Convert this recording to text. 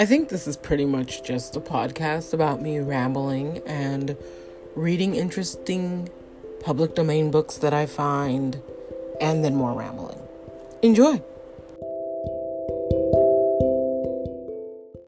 I think this is pretty much just a podcast about me rambling and reading interesting public domain books that I find, and then more rambling. Enjoy!